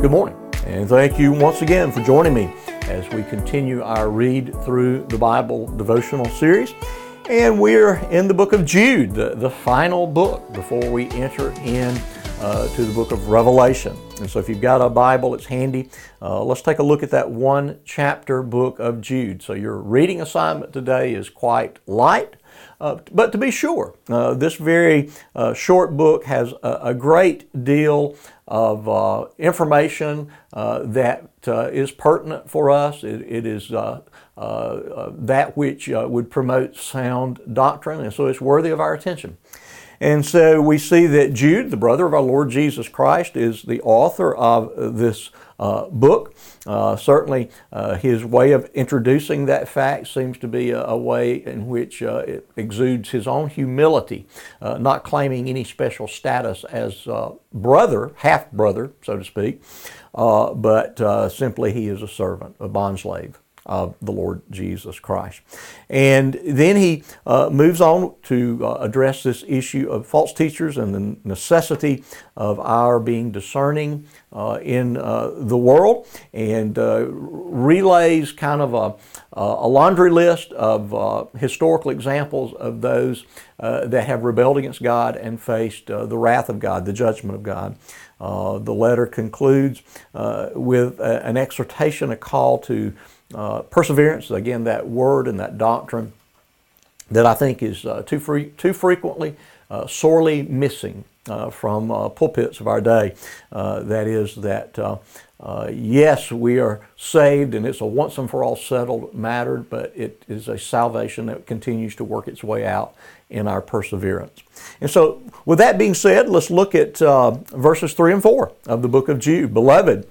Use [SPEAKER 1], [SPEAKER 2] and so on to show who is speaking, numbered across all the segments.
[SPEAKER 1] Good morning, and thank you once again for joining me as we continue our read through the Bible devotional series. And we're in the book of Jude, the, the final book before we enter in uh, to the book of Revelation. And so if you've got a Bible, it's handy. Uh, let's take a look at that one chapter book of Jude. So your reading assignment today is quite light. Uh, but to be sure, uh, this very uh, short book has a, a great deal of uh, information uh, that uh, is pertinent for us. it, it is that which would promote sound doctrine, and so it's worthy of our attention. And so we see that Jude, the brother of our Lord Jesus Christ, is the author of this uh, book. Uh, certainly, uh, his way of introducing that fact seems to be a, a way in which uh, it exudes his own humility, uh, not claiming any special status as brother, half brother, so to speak, but simply he is a servant, a bondslave of the Lord Jesus Christ. And then he uh, moves on to uh, address this issue of false teachers and the necessity of our being discerning uh, in uh, the world and uh, relays kind of a, a laundry list of uh, historical examples of those that have rebelled against God and faced the wrath of God, the judgment of God. the letter concludes with a, an exhortation, a call to uh, perseverance, again, that word and that doctrine that I think is uh, too, free, too frequently uh, sorely missing uh, from uh, pulpits of our day. Uh, that is, that yes, we are saved and it's a once and for all settled matter, but it is a salvation that continues to work its way out in our perseverance. And so, with that being said, let's look at verses 3 and 4 of the book of Jude. Beloved,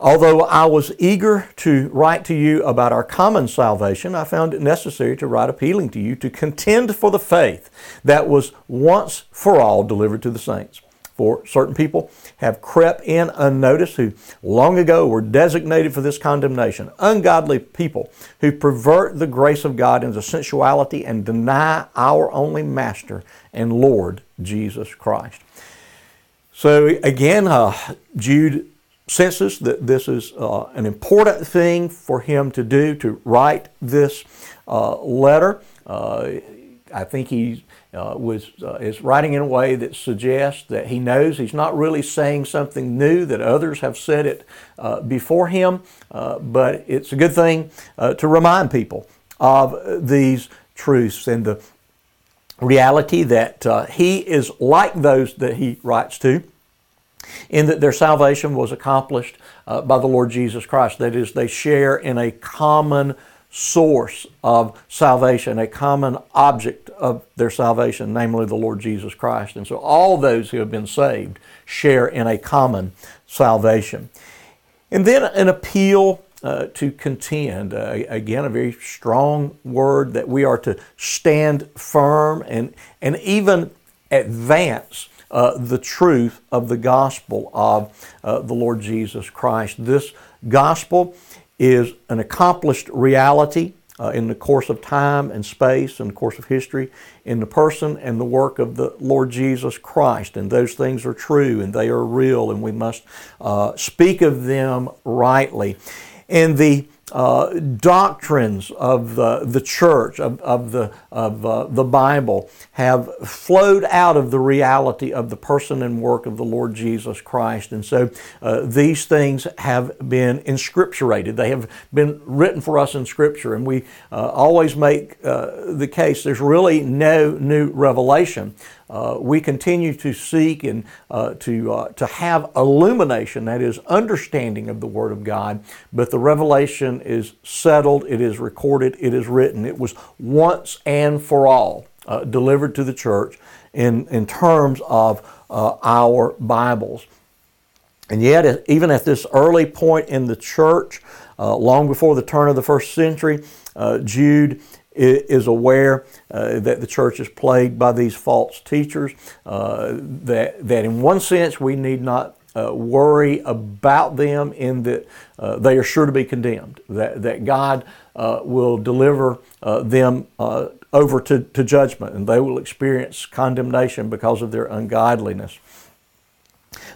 [SPEAKER 1] Although I was eager to write to you about our common salvation, I found it necessary to write appealing to you to contend for the faith that was once for all delivered to the saints. For certain people have crept in unnoticed who long ago were designated for this condemnation. Ungodly people who pervert the grace of God into sensuality and deny our only Master and Lord Jesus Christ. So again, uh, Jude senses that this is uh, an important thing for him to do to write this uh, letter. Uh, I think he uh, was uh, is writing in a way that suggests that he knows he's not really saying something new that others have said it uh, before him, but it's a good thing to remind people of these truths and the reality that he is like those that he writes to in that their salvation was accomplished uh, by the Lord Jesus Christ. That is, they share in a common source of salvation, a common object of their salvation, namely the Lord Jesus Christ. And so all those who have been saved share in a common salvation. And then an appeal uh, to contend. Uh, again, a very strong word that we are to stand firm and, and even advance uh, the truth of the gospel of uh, the Lord Jesus Christ. This gospel is an accomplished reality uh, in the course of time and space and the course of history in the person and the work of the Lord Jesus Christ. And those things are true and they are real, and we must uh, speak of them rightly. And the uh, doctrines of the, the church, of, of, the, of uh, the Bible, have flowed out of the reality of the person and work of the Lord Jesus Christ. And so uh, these things have been inscripturated. They have been written for us in Scripture. And we uh, always make uh, the case there's really no new revelation uh, we continue to seek and uh, to, uh, to have illumination, that is, understanding of the Word of God, but the revelation is settled, it is recorded, it is written. It was once and for all uh, delivered to the church in, in terms of uh, our Bibles. And yet, even at this early point in the church, uh, long before the turn of the first century, Jude is aware uh, that the church is plagued by these false teachers, uh, that, that in one sense we need not uh, worry about them in that uh, they are sure to be condemned, that, that God uh, will deliver uh, them over to, to judgment and they will experience condemnation because of their ungodliness.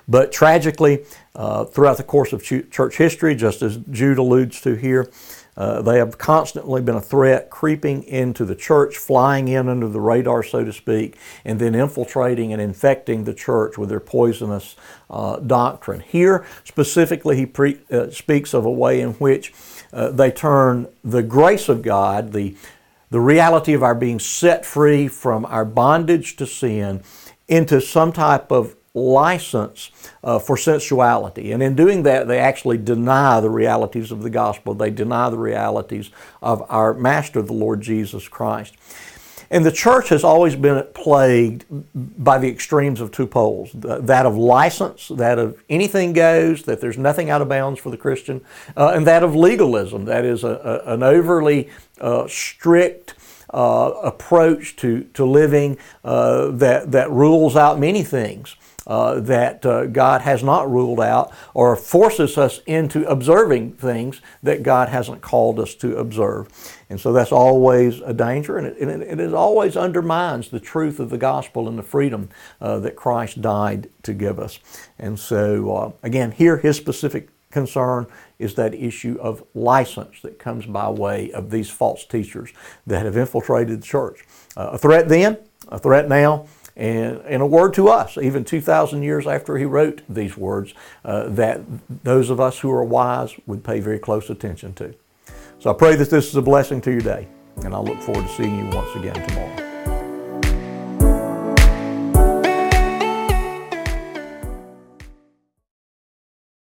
[SPEAKER 1] But tragically, throughout the course of church history, just as Jude alludes to here. Uh, they have constantly been a threat, creeping into the church, flying in under the radar, so to speak, and then infiltrating and infecting the church with their poisonous uh, doctrine. Here, specifically, he pre- uh, speaks of a way in which uh, they turn the grace of God, the, the reality of our being set free from our bondage to sin, into some type of license uh, for sensuality. And in doing that, they actually deny the realities of the gospel. They deny the realities of our Master, the Lord Jesus Christ. And the church has always been plagued by the extremes of two poles that of license, that of anything goes, that there's nothing out of bounds for the Christian, uh, and that of legalism, that is a, a, an overly uh, strict uh, approach to, to living uh, that, that rules out many things uh, that uh, God has not ruled out or forces us into observing things that God hasn't called us to observe. And so that's always a danger, and it, and it, always undermines the truth of the gospel and the freedom uh, that Christ died to give us. And so, uh, again, here his specific concern is that issue of license that comes by way of these false teachers that have infiltrated the church. Uh, a threat then, a threat now, and, and a word to us, even 2,000 years after he wrote these words, uh, that those of us who are wise would pay very close attention to. So I pray that this is a blessing to your day, and I look forward to seeing you once again tomorrow.